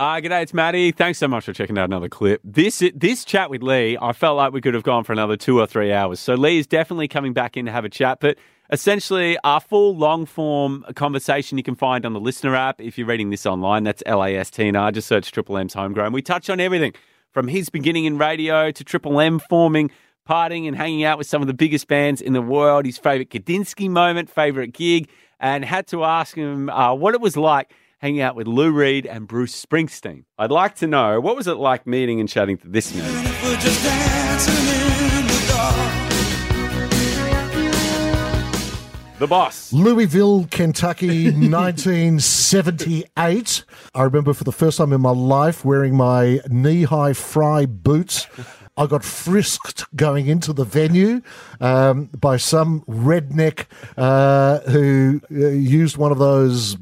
Uh, g'day, it's Matty. Thanks so much for checking out another clip. This this chat with Lee, I felt like we could have gone for another two or three hours. So Lee is definitely coming back in to have a chat, but essentially our full long form conversation you can find on the LiSTNR app if you're reading this online. That's L-A-S-T-N-R. Just search Triple M's Homegrown. We touch on everything from his beginning in radio to Triple M forming, partying and hanging out with some of the biggest bands in the world, his favourite Kadinsky moment, favourite gig, and had to ask him uh, what it was like hanging out with Lou Reed and Bruce Springsteen. I'd like to know what was it like meeting and chatting to this man? The boss. Louisville, Kentucky, 1978. I remember for the first time in my life wearing my knee high Frye boots. I got frisked going into the venue um, by some redneck uh, who uh, used one of those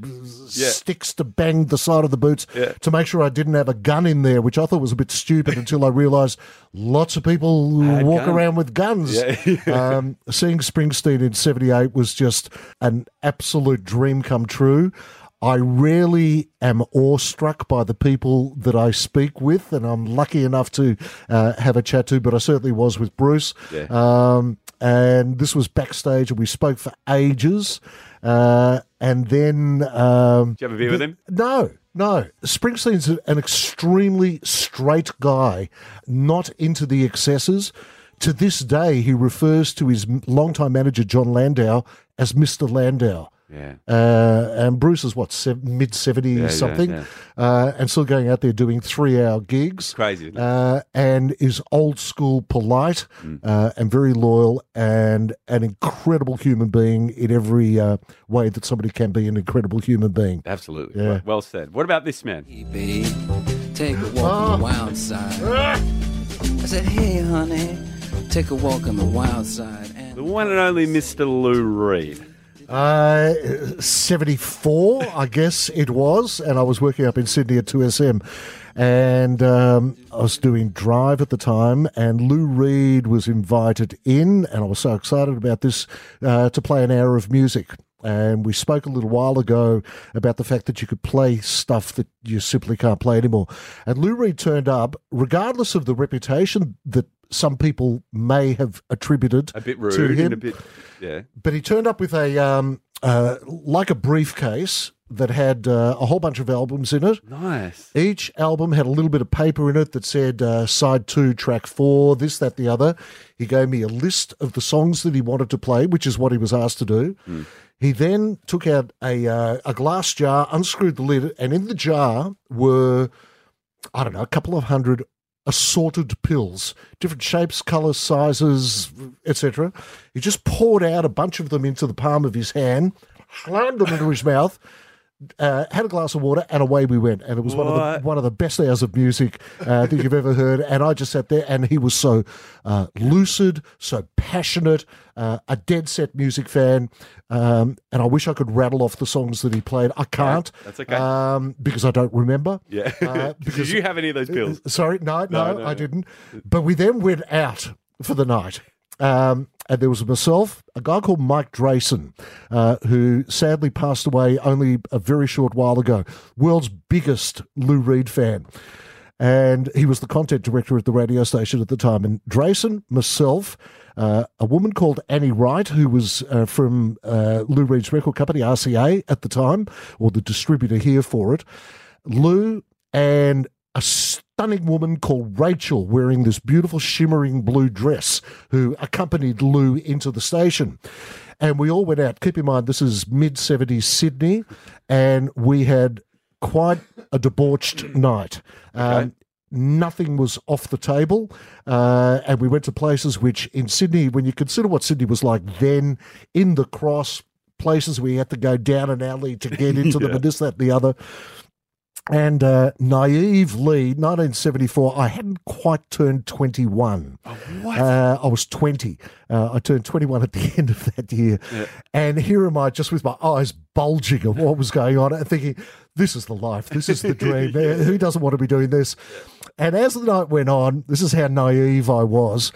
Yeah. sticks to bang the side of the boots Yeah. to make sure I didn't have a gun in there, which I thought was a bit stupid until I realised lots of people Had walk guns. around with guns. Yeah. um, seeing Springsteen in 78 was just an absolute dream come true. I really am awestruck by the people that I speak with, and I'm lucky enough to uh, have a chat to, but I certainly was with Bruce. Yeah. Um, and this was backstage, and we spoke for ages. Uh, and then. Um, Did you have a beer with him? no, no. Springsteen's an extremely straight guy, not into the excesses. To this day, he refers to his longtime manager, Jon Landau, as Mr. Landau. Yeah. Uh, and Bruce is what, sev- mid 70s yeah, something, yeah. Uh, and still going out there doing three hour gigs. Crazy. Uh, and is old school, polite, Mm. uh, and very loyal, and an incredible human being in every uh, way that somebody can be an incredible human being. Absolutely. Yeah. Well, well said. What about this man? Hey, babe, take a walk on the wild side. I said, hey, honey, take a walk on the wild side. And- The one and only Mr. Lou Reed. Uh, 74, I guess it was. And I was working up in Sydney at 2SM. And um, I was doing Drive at the time. And Lou Reed was invited in. And I was so excited about this uh, to play an hour of music. And we spoke a little while ago about the fact that you could play stuff that you simply can't play anymore. And Lou Reed turned up, regardless of the reputation that some people may have attributed A bit rude to him a bit. Yeah. but he turned up with a um, uh, like a briefcase that had uh, a whole bunch of albums in it. Nice. Each album had a little bit of paper in it that said uh, side two, track four, this, that, the other. He gave me a list of the songs that he wanted to play, which is what he was asked to do. He then took out a uh, a glass jar, unscrewed the lid, and in the jar were I don't know a couple of hundred assorted pills, different shapes, colors, sizes, etc. He just poured out a bunch of them into the palm of his hand, slammed them into his mouth, uh, had a glass of water, and away we went. And it was one of the one of the best hours of music uh, that you've ever heard. And I just sat there, and he was so uh, lucid, so passionate, uh, a dead set music fan. Um, and I wish I could rattle off the songs that he played. I can't. that's okay. Um, because I don't remember. Yeah. Uh, Did you have any of those pills? Sorry, no, no, no, I no. didn't. But we then went out for the night. Um, and there was myself, a guy called Mike Drayson, uh, who sadly passed away only a very short while ago. World's biggest Lou Reed fan. And he was the content director at the radio station at the time. And Drayson, myself, uh, a woman called Annie Wright, who was uh, from uh, Lou Reed's record company, RCA, at the time, or the distributor here for it. Lou and a stunning woman called Rachel wearing this beautiful shimmering blue dress who accompanied Lou into the station. And we all went out. Keep in mind, this is mid 70s Sydney, and we had quite a debauched night. Um, nothing was off the table. Uh, and we went to places which in Sydney, when you consider what Sydney was like then, in the cross, places where you had to go down an alley to get into them and this, that, and the other. And uh, naively, 1974, I hadn't quite turned 21. what? Uh, I was 20. Uh, I turned 21 at the end of that year. And here am I just with my eyes bulging at what was going on and thinking, this is the life. This is the dream. Uh, Who doesn't want to be doing this? And as the night went on, this is how naive I was.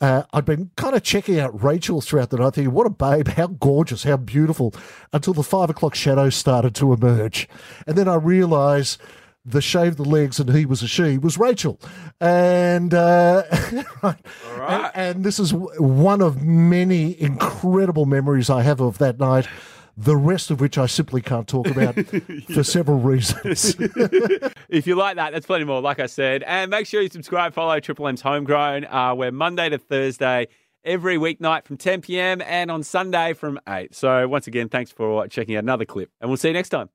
Uh, I'd been kind of checking out Rachel throughout the night, thinking, what a babe, how gorgeous, how beautiful, until the five o'clock shadows started to emerge. And then I realised the shave the legs and he was a she was Rachel. And, uh, right. right. And, and this is one of many incredible memories I have of that night. The rest of which I simply can't talk about for several reasons. If you like that, that's plenty more, like I said. And make sure you subscribe, follow Triple M's Homegrown. Uh, we're Monday to Thursday, every weeknight from 10 p.m. and on Sunday from 8. So once again, thanks for checking out another clip. And we'll see you next time.